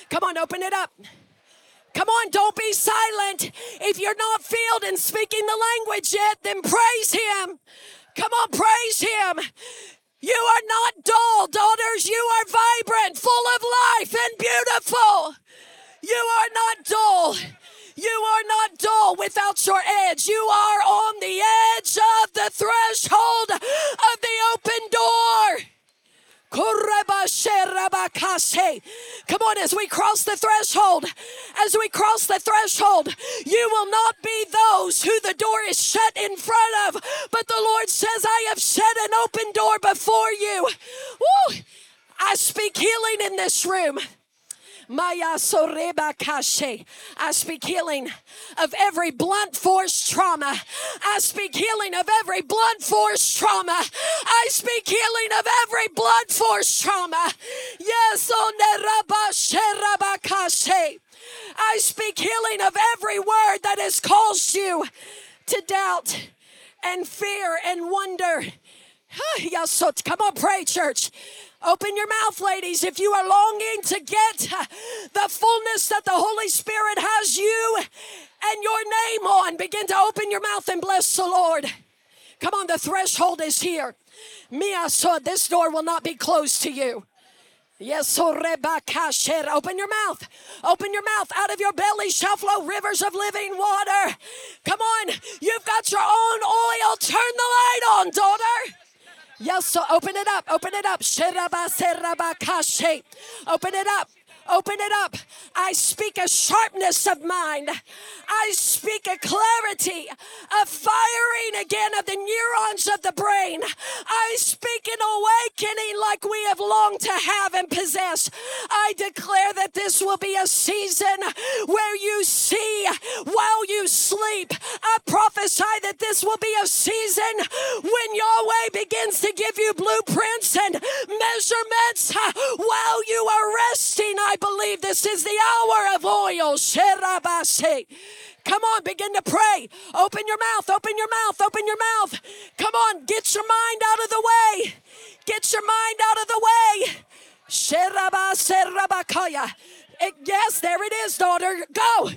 [SPEAKER 2] Come on, open it up. Come on, don't be silent. If you're not filled and speaking the language yet, then praise Him. Come on, praise Him. You are not dull, daughters. You are vibrant, full of life, and beautiful. You are not dull. You are not dull without your edge. You are on the edge of the threshold of the open door. Come on, as we cross the threshold, as we cross the threshold, you will not be those who the door is shut in front of, but the Lord says, I have set an open door before you. Woo! I speak healing in this room. Maya Soreba Kashe. I speak healing of every blunt force trauma. I speak healing of every blunt force trauma. I speak healing of every blunt force trauma. Yes, on the. I speak healing of every word that has caused you to doubt and fear and wonder. [SIGHS] Come on, pray, church. Open your mouth, ladies, if you are longing to get [SIGHS] the fullness that the Holy Spirit has you and your name on. Begin to open your mouth and bless the Lord. Come on, the threshold is here. Mia so this door will not be closed to you. Yes, open your mouth. Open your mouth. Out of your belly shall flow rivers of living water. Come on, you've got your own oil. Turn the light on, daughter. Yes, so open it up, open it up. Open it up. Open it up. I speak a sharpness of mind. I speak a clarity, a firing again of the neurons of the brain. I speak an awakening like we have longed to have and possess. I declare that this will be a season where you see while you sleep. I prophesy that this will be a season when Yahweh begins to give you blueprints and measurements while you are resting. I believe this is the hour of oil. Come on, begin to pray. Open your mouth, open your mouth, open your mouth. Come on, get your mind out of the way. Get your mind out of the way. Eh, yes, there it is, daughter. Go.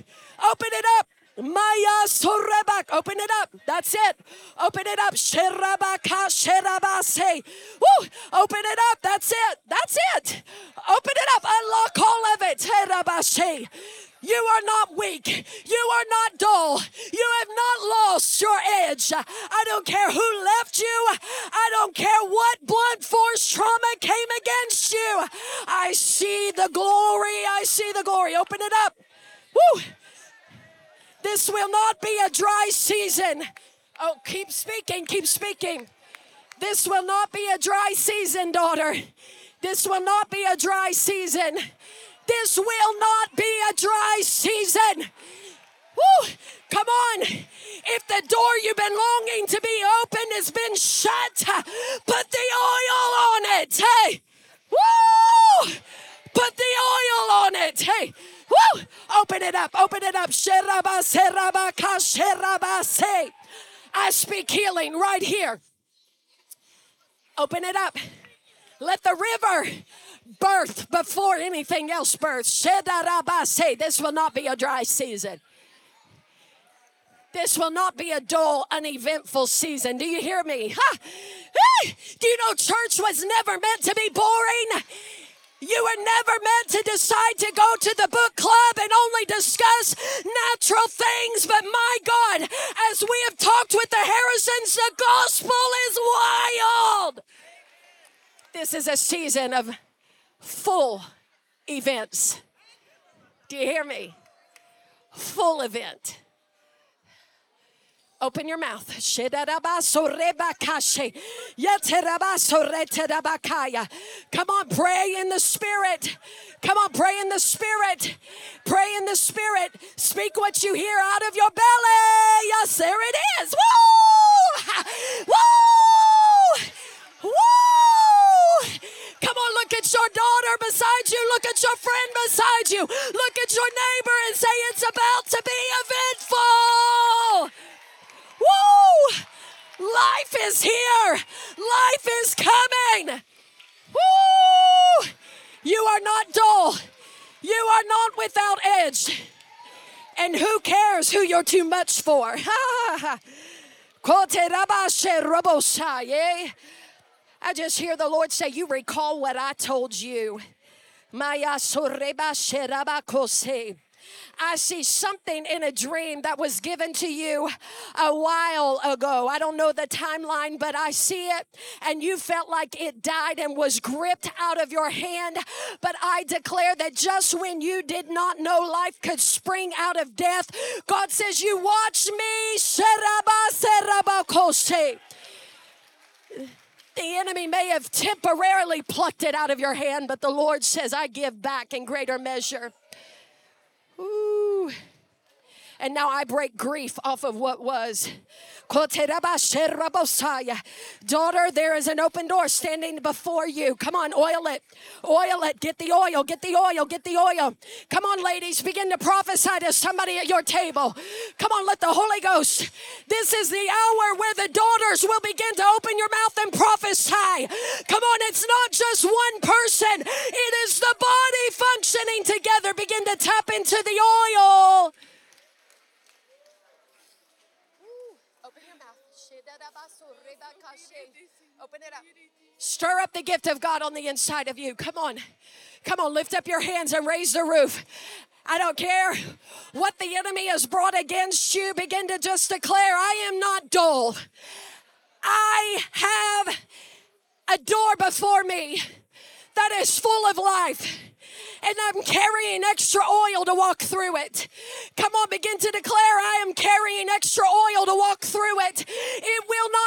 [SPEAKER 2] Open it up. Maya Sorebak. Open it up. That's it. Open it up. Sherabaka Sherabase. Woo! Open it up. That's it. That's it. Open it up. Unlock all of it. Terabashe. You are not weak. You are not dull. You have not lost your edge. I don't care who left you. I don't care what blunt force trauma came against you. I see the glory. I see the glory. Open it up. Woo! This will not be a dry season. Oh, keep speaking, keep speaking. This will not be a dry season, daughter. This will not be a dry season. This will not be a dry season. Woo! Come on. If the door you've been longing to be open has been shut, put the oil on it. Woo! Put the oil on it. Hey! Woo! Open it up, open it up. I speak healing right here. Open it up. Let the river birth before anything else births. This will not be a dry season. This will not be a dull, uneventful season. Do you hear me? Ha! Do you know church was never meant to be boring? You were never meant to decide to go to the book club and only discuss natural things. But my God, as we have talked with the Harrisons, the gospel is wild. This is a season of full events. Do you hear me? Full event. Open your mouth. Come on, pray in the spirit. Come on, pray in the spirit. Pray in the spirit. Speak what you hear out of your belly. Yes, there it is. Woo! Woo! Woo! Come on, look at your daughter beside you. Look at your friend beside you. Look at your neighbor and say, It's about to be eventful. Woo! Life is here. Life is coming. Woo! You are not dull. You are not without edge. And who cares who you're too much for? [LAUGHS] I just hear the Lord say, You recall what I told you. I see something in a dream that was given to you a while ago. I don't know the timeline, but I see it, and you felt like it died and was gripped out of your hand. But I declare that just when you did not know life could spring out of death, God says, You watch me. The enemy may have temporarily plucked it out of your hand, but the Lord says, I give back in greater measure. Ooh. And now I break grief off of what was. Daughter, there is an open door standing before you. Come on, oil it. Oil it. Get the oil. Get the oil. Get the oil. Come on, ladies. Begin to prophesy to somebody at your table. Come on, let the Holy Ghost. This is the hour where the daughters will begin to open your mouth and prophesy. Come on, it's not just one person, it is the body functioning together. Begin to tap into the oil. Open it up. Stir up the gift of God on the inside of you. Come on. Come on, lift up your hands and raise the roof. I don't care what the enemy has brought against you. Begin to just declare, I am not dull. I have a door before me that is full of life and I'm carrying extra oil to walk through it. Come on, begin to declare I am carrying extra oil to walk through it. It will not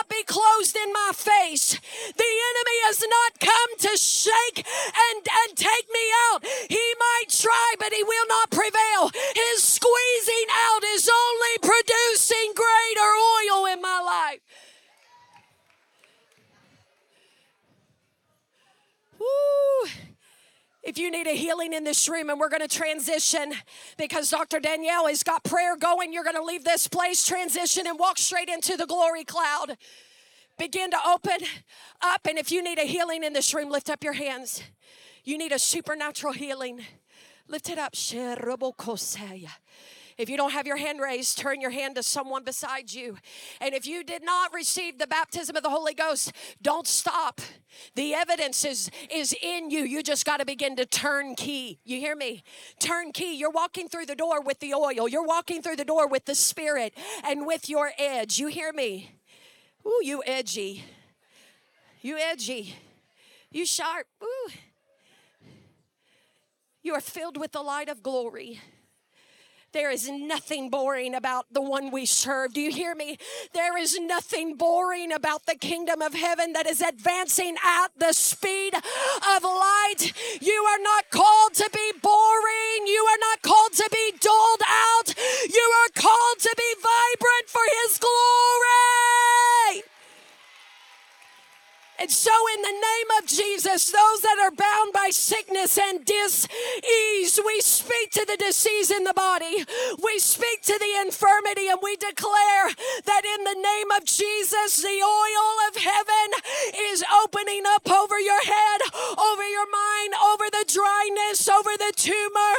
[SPEAKER 2] in my face. The enemy has not come to shake and, and take me out. He might try, but he will not prevail. His squeezing out is only producing greater oil in my life. Woo. If you need a healing in this room, and we're going to transition because Dr. Danielle has got prayer going, you're going to leave this place, transition, and walk straight into the glory cloud. Begin to open up, and if you need a healing in this room, lift up your hands. You need a supernatural healing. Lift it up. If you don't have your hand raised, turn your hand to someone beside you. And if you did not receive the baptism of the Holy Ghost, don't stop. The evidence is, is in you. You just got to begin to turn key. You hear me? Turn key. You're walking through the door with the oil, you're walking through the door with the Spirit and with your edge. You hear me? Ooh, you edgy. You edgy. You sharp. Ooh. You are filled with the light of glory. There is nothing boring about the one we serve. Do you hear me? There is nothing boring about the kingdom of heaven that is advancing at the speed of light. You are not called to be boring. You are not called to be doled out. You are called to be vibrant for His glory. And so, in the name of Jesus, those that are bound by sickness and disease, we speak to the disease in the body. We speak to the infirmity and we declare that in the name of Jesus, the oil of heaven is opening up over your head, over your mind, over the dryness, over the tumor,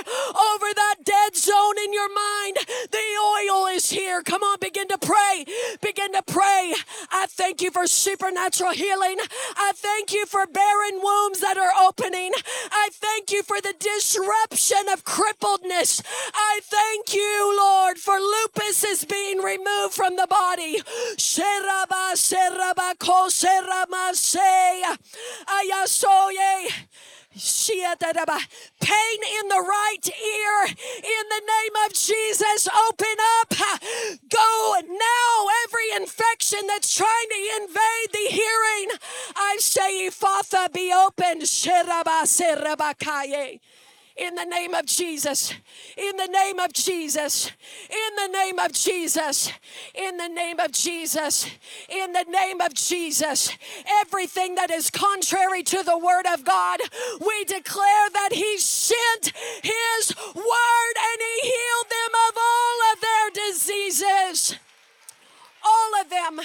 [SPEAKER 2] over that dead zone in your mind. The oil is here. Come on, begin to pray. Begin to pray. I thank you for supernatural healing. I thank you for barren wombs that are opening. I thank you for the disruption of crippledness. I thank you, Lord, for lupus is being removed from the body. Pain in the right ear, in the name of Jesus, open up. Go now, every infection that's trying to invade the hearing. I say, Ephphatha, be opened in the name of Jesus, in the name of Jesus, in the name of Jesus, in the name of Jesus, in the name of Jesus. Everything that is contrary to the word of God, we declare that He sent His word and He healed them of all of their diseases. All of them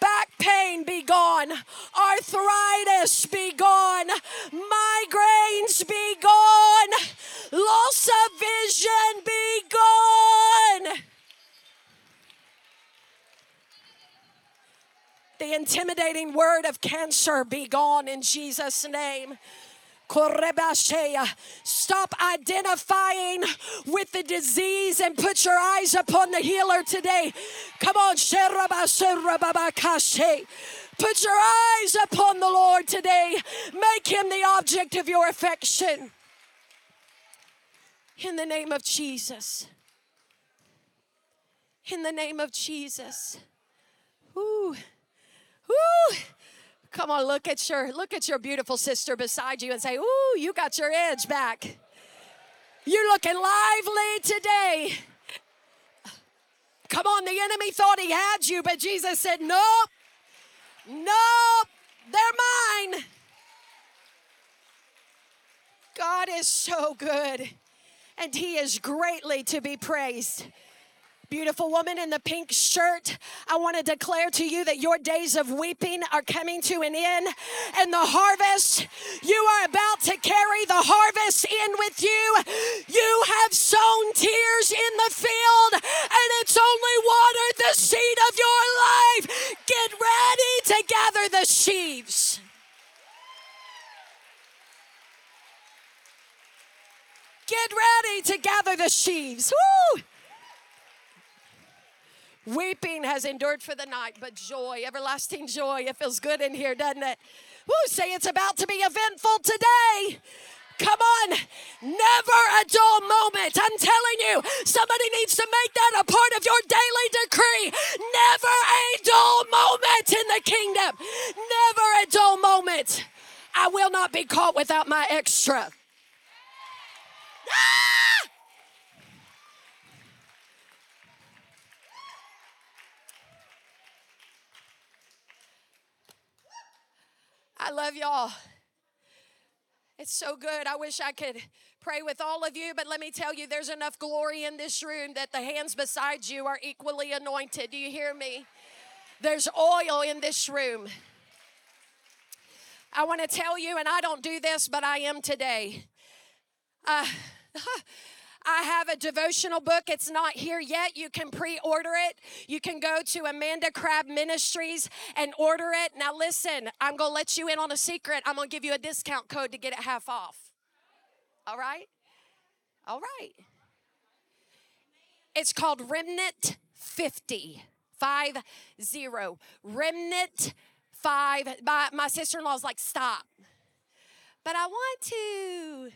[SPEAKER 2] back pain be gone, arthritis be gone, migraines be gone, loss of vision be gone. The intimidating word of cancer be gone in Jesus' name. Stop identifying with the disease and put your eyes upon the healer today. Come on. Put your eyes upon the Lord today. Make him the object of your affection. In the name of Jesus. In the name of Jesus. Ooh. Ooh. Come on, look at your look at your beautiful sister beside you and say, "Ooh, you got your edge back. You're looking lively today." Come on, the enemy thought he had you, but Jesus said, "Nope. Nope. They're mine." God is so good, and he is greatly to be praised. Beautiful woman in the pink shirt, I want to declare to you that your days of weeping are coming to an end, and the harvest, you are about to carry the harvest in with you. You have sown tears in the field, and it's only watered the seed of your life. Get ready to gather the sheaves. Get ready to gather the sheaves. Woo! Weeping has endured for the night, but joy, everlasting joy, it feels good in here, doesn't it? Woo, say it's about to be eventful today. Come on, never a dull moment. I'm telling you, somebody needs to make that a part of your daily decree. Never a dull moment in the kingdom. Never a dull moment. I will not be caught without my extra. Ah! I love y'all. It's so good. I wish I could pray with all of you, but let me tell you, there's enough glory in this room that the hands beside you are equally anointed. Do you hear me? There's oil in this room. I want to tell you, and I don't do this, but I am today. Uh, [LAUGHS] I have a devotional book. It's not here yet. You can pre order it. You can go to Amanda Crabb Ministries and order it. Now, listen, I'm going to let you in on a secret. I'm going to give you a discount code to get it half off. All right? All right. It's called Remnant 50. 5 0. Remnant 5. My, my sister in law's like, stop. But I want to.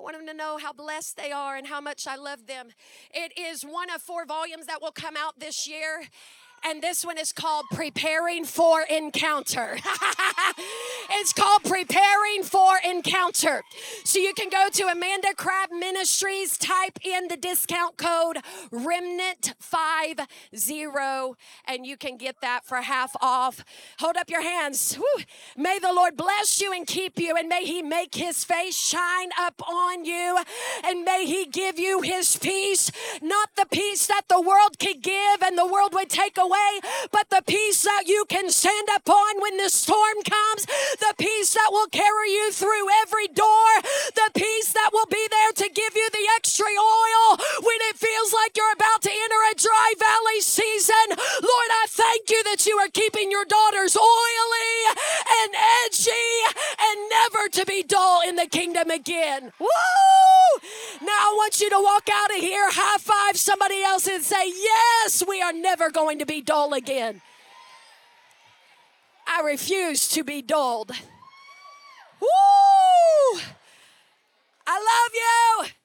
[SPEAKER 2] I want them to know how blessed they are and how much I love them. It is one of four volumes that will come out this year. And this one is called Preparing for Encounter. [LAUGHS] it's called Preparing for Encounter. So you can go to Amanda Crabb Ministries, type in the discount code Remnant50, and you can get that for half off. Hold up your hands. Woo. May the Lord bless you and keep you, and may He make His face shine up on you, and may He give you His peace, not the peace that the world could give and the world would take away, but the peace that you can stand upon when the storm comes, the peace that will carry you through every door, the peace that will be there to give you the extra oil when it feels like you're about to enter a dry valley season. Lord, I thank you that you are keeping your daughters oily and edgy and never to be dull in the kingdom again. Woo! Now I want you to walk out of here, high five somebody else, and say, Yes, we are never going to dull again. I refuse to be dulled. Woo! I love you.